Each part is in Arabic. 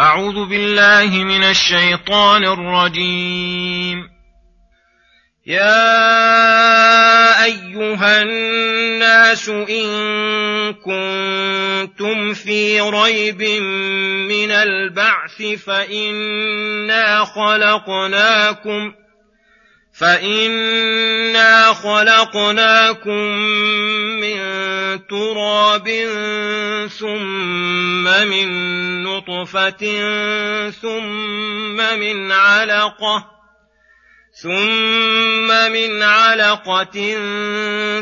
أعوذ بالله من الشيطان الرجيم. يا أيها الناس إن كنتم في ريب من البعث فإنا خلقناكم فإنا خلقناكم من تراب ثم من نطفة ثم من علقة ثم من علقة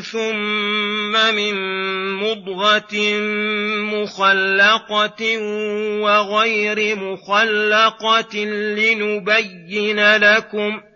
ثم من مضغة مخلقة وغير مخلقة لنبين لكم ۖ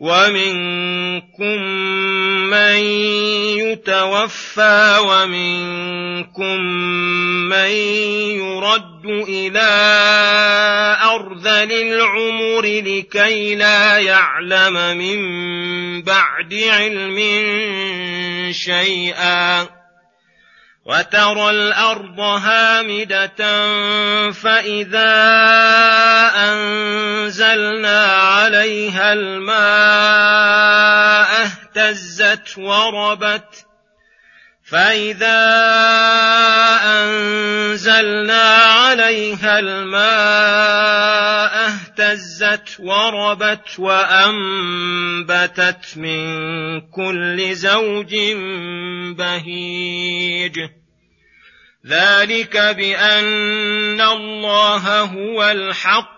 ومنكم من يتوفى ومنكم من يرد إلى أرذل العمر لكي لا يعلم من بعد علم شيئا وترى الأرض هامدة فإذا أنزلنا عليها الماء اهتزت وربت. فإذا أنزلنا عليها الماء اهتزت وربت وأنبتت من كل زوج بهيج. ذلك بأن الله هو الحق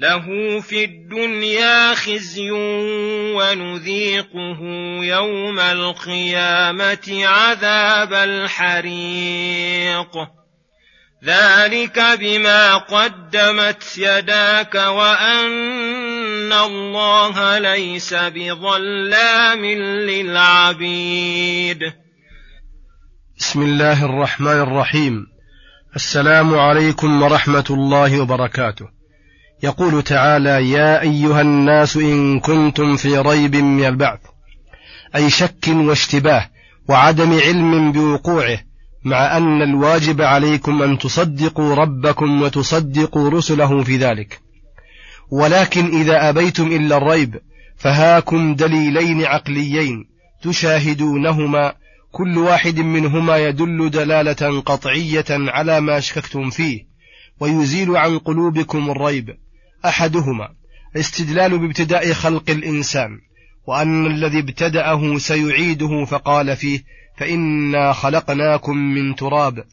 له في الدنيا خزي ونذيقه يوم القيامة عذاب الحريق. ذلك بما قدمت يداك وأن الله ليس بظلام للعبيد. بسم الله الرحمن الرحيم. السلام عليكم ورحمة الله وبركاته. يقول تعالى يا أيها الناس إن كنتم في ريب من البعث أي شك واشتباه وعدم علم بوقوعه مع أن الواجب عليكم أن تصدقوا ربكم وتصدقوا رسله في ذلك. ولكن إذا أبيتم إلا الريب فهاكم دليلين عقليين تشاهدونهما كل واحد منهما يدل دلالة قطعية على ما شككتم فيه ويزيل عن قلوبكم الريب. أحدهما الاستدلال بابتداء خلق الإنسان وأن الذي ابتدأه سيعيده فقال فيه فإنا خلقناكم من تراب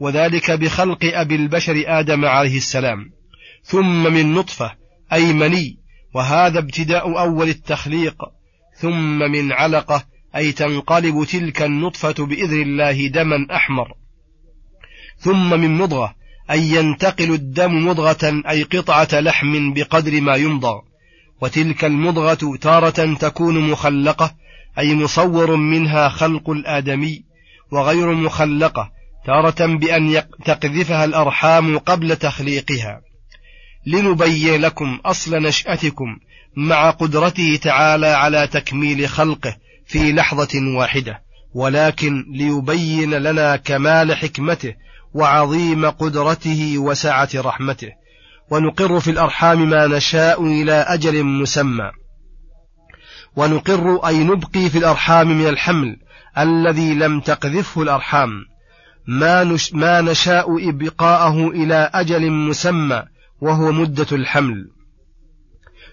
وذلك بخلق أبي البشر آدم عليه السلام ثم من نطفة أي مني وهذا ابتداء أول التخليق ثم من علقة أي تنقلب تلك النطفة بإذن الله دما أحمر ثم من مضغة أن ينتقل الدم مضغة أي قطعة لحم بقدر ما يمضغ وتلك المضغة تارة تكون مخلقة أي مصور منها خلق الآدمي وغير مخلقة تارة بأن تقذفها الأرحام قبل تخليقها. لنبين لكم أصل نشأتكم مع قدرته تعالى على تكميل خلقه في لحظة واحدة. ولكن ليبين لنا كمال حكمته وعظيم قدرته وسعة رحمته. ونقر في الأرحام ما نشاء إلى أجل مسمى. ونقر أي نبقي في الأرحام من الحمل الذي لم تقذفه الأرحام. ما, نش ما نشاء إبقاءه إلى أجل مسمى وهو مدة الحمل.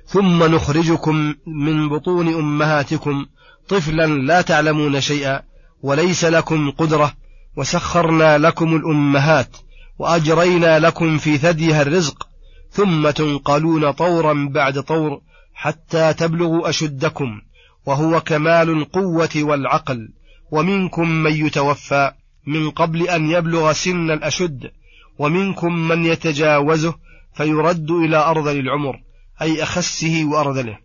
ثم نخرجكم من بطون أمهاتكم طفلا لا تعلمون شيئا وليس لكم قدرة وسخرنا لكم الأمهات وأجرينا لكم في ثديها الرزق ثم تنقلون طورا بعد طور حتى تبلغوا أشدكم وهو كمال القوة والعقل ومنكم من يتوفى من قبل أن يبلغ سن الأشد ومنكم من يتجاوزه فيرد إلى أرذل العمر أي أخسه وأرذله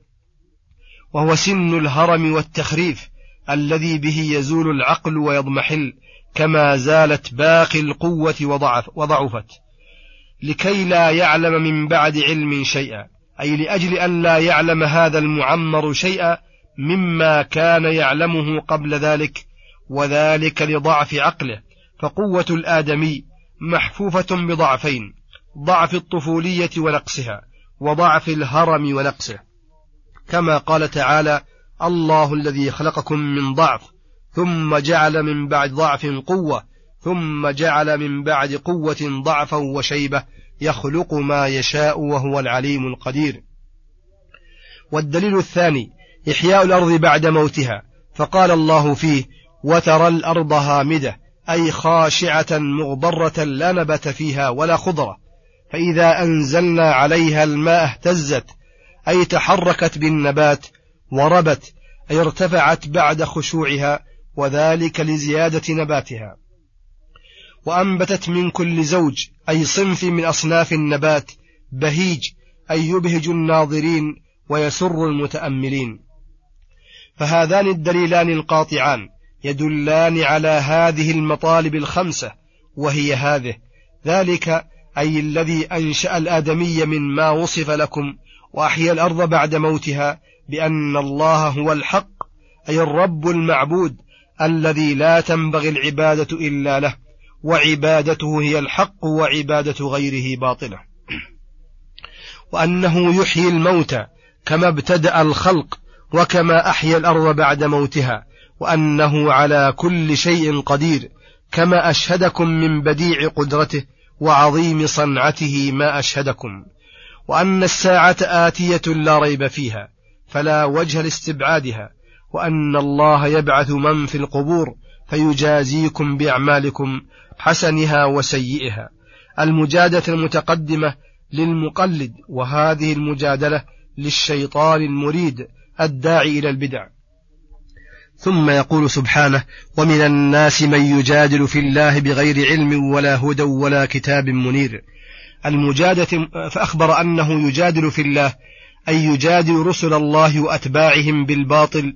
وهو سن الهرم والتخريف الذي به يزول العقل ويضمحل كما زالت باقي القوة وضعف وضعفت. لكي لا يعلم من بعد علم شيئا. أي لأجل أن لا يعلم هذا المعمر شيئا مما كان يعلمه قبل ذلك وذلك لضعف عقله. فقوة الآدمي محفوفة بضعفين ضعف الطفولية ونقصها وضعف الهرم ونقصه. كما قال تعالى الله الذي خلقكم من ضعف ثم جعل من بعد ضعف قوة ثم جعل من بعد قوة ضعفا وشيبة يخلق ما يشاء وهو العليم القدير. والدليل الثاني إحياء الأرض بعد موتها فقال الله فيه وترى الأرض هامدة أي خاشعة مغبرة لا نبت فيها ولا خضرة فإذا أنزلنا عليها الماء اهتزت أي تحركت بالنبات وربت أي ارتفعت بعد خشوعها وذلك لزيادة نباتها. وأنبتت من كل زوج أي صنف من أصناف النبات بهيج أي يبهج الناظرين ويسر المتأملين. فهذان الدليلان القاطعان يدلان على هذه المطالب الخمسة وهي هذه ذلك أي الذي أنشأ الآدمي من ما وصف لكم وأحيا الأرض بعد موتها بأن الله هو الحق أي الرب المعبود الذي لا تنبغي العبادة إلا له وعبادته هي الحق وعبادة غيره باطلة. وأنه يحيي الموتى كما ابتدأ الخلق وكما أحيا الأرض بعد موتها وأنه على كل شيء قدير كما أشهدكم من بديع قدرته وعظيم صنعته ما أشهدكم. وأن الساعة آتية لا ريب فيها فلا وجه لاستبعادها. وأن الله يبعث من في القبور فيجازيكم بأعمالكم حسنها وسيئها. المجادلة المتقدمة للمقلد وهذه المجادلة للشيطان المريد الداعي إلى البدع. ثم يقول سبحانه ومن الناس من يجادل في الله بغير علم ولا هدى ولا كتاب منير. المجادة فأخبر أنه يجادل في الله أي يجادل رسل الله وأتباعهم بالباطل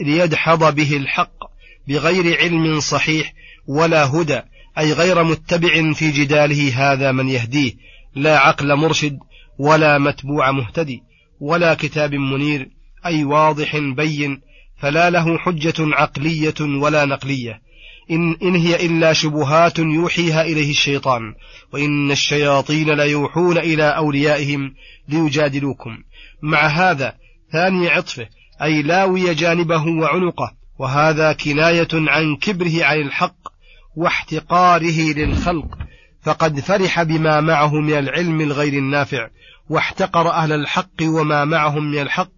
ليدحض به الحق بغير علم صحيح ولا هدى أي غير متبع في جداله هذا من يهديه لا عقل مرشد ولا متبوع مهتدي ولا كتاب منير أي واضح بين فلا له حجة عقلية ولا نقلية. إن, إن هي إلا شبهات يوحيها إليه الشيطان وإن الشياطين ليوحون إلى أوليائهم ليجادلوكم. مع هذا ثاني عطفه أي لاوي جانبه وعنقه وهذا كناية عن كبره عن الحق واحتقاره للخلق فقد فرح بما معه من العلم الغير النافع واحتقر أهل الحق وما معهم من الحق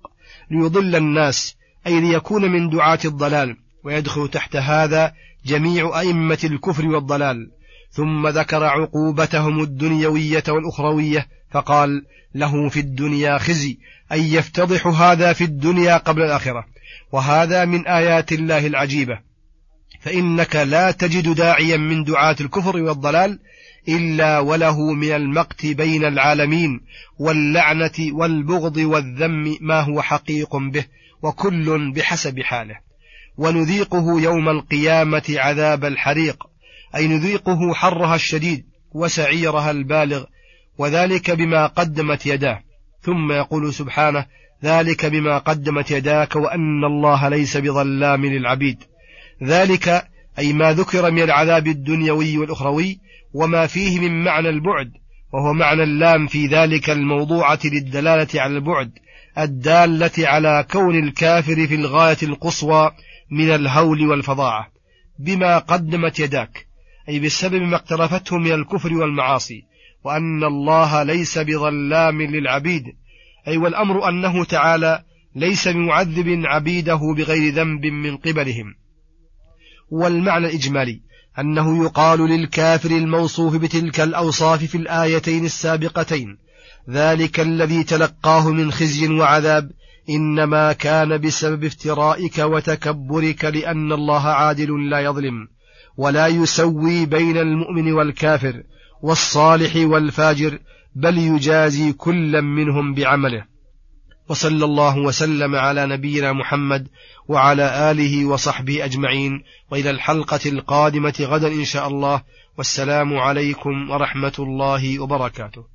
ليضل الناس أي ليكون من دعاة الضلال ويدخل تحت هذا جميع أئمة الكفر والضلال. ثم ذكر عقوبتهم الدنيوية والأخروية فقال له في الدنيا خزي أي يفتضح هذا في الدنيا قبل الآخرة وهذا من آيات الله العجيبة. فإنك لا تجد داعيا من دعاة الكفر والضلال إلا وله من المقت بين العالمين واللعنة والبغض والذم ما هو حقيق به وكل بحسب حاله. ونذيقه يوم القيامة عذاب الحريق. أي نذيقه حرها الشديد وسعيرها البالغ وذلك بما قدمت يداه. ثم يقول سبحانه ذلك بما قدمت يداك وأن الله ليس بظلام للعبيد. ذلك أي ما ذكر من العذاب الدنيوي والأخروي وما فيه من معنى البعد وهو معنى اللام في ذلك الموضوعة للدلالة على البعد الدالة على كون الكافر في الغاية القصوى من الهول والفظاعة. بما قدمت يداك. أي بسبب ما اقترفته من الكفر والمعاصي وأن الله ليس بظلام للعبيد. أي والأمر أنه تعالى ليس بمعذب عبيده بغير ذنب من قبلهم. والمعنى الإجمالي أنه يقال للكافر الموصوف بتلك الأوصاف في الآيتين السابقتين ذلك الذي تلقاه من خزي وعذاب إنما كان بسبب افترائك وتكبرك لأن الله عادل لا يظلم. ولا يسوي بين المؤمن والكافر والصالح والفاجر بل يجازي كلا منهم بعمله. وصلى الله وسلم على نبينا محمد وعلى آله وصحبه أجمعين. وإلى الحلقة القادمة غدا إن شاء الله. والسلام عليكم ورحمة الله وبركاته.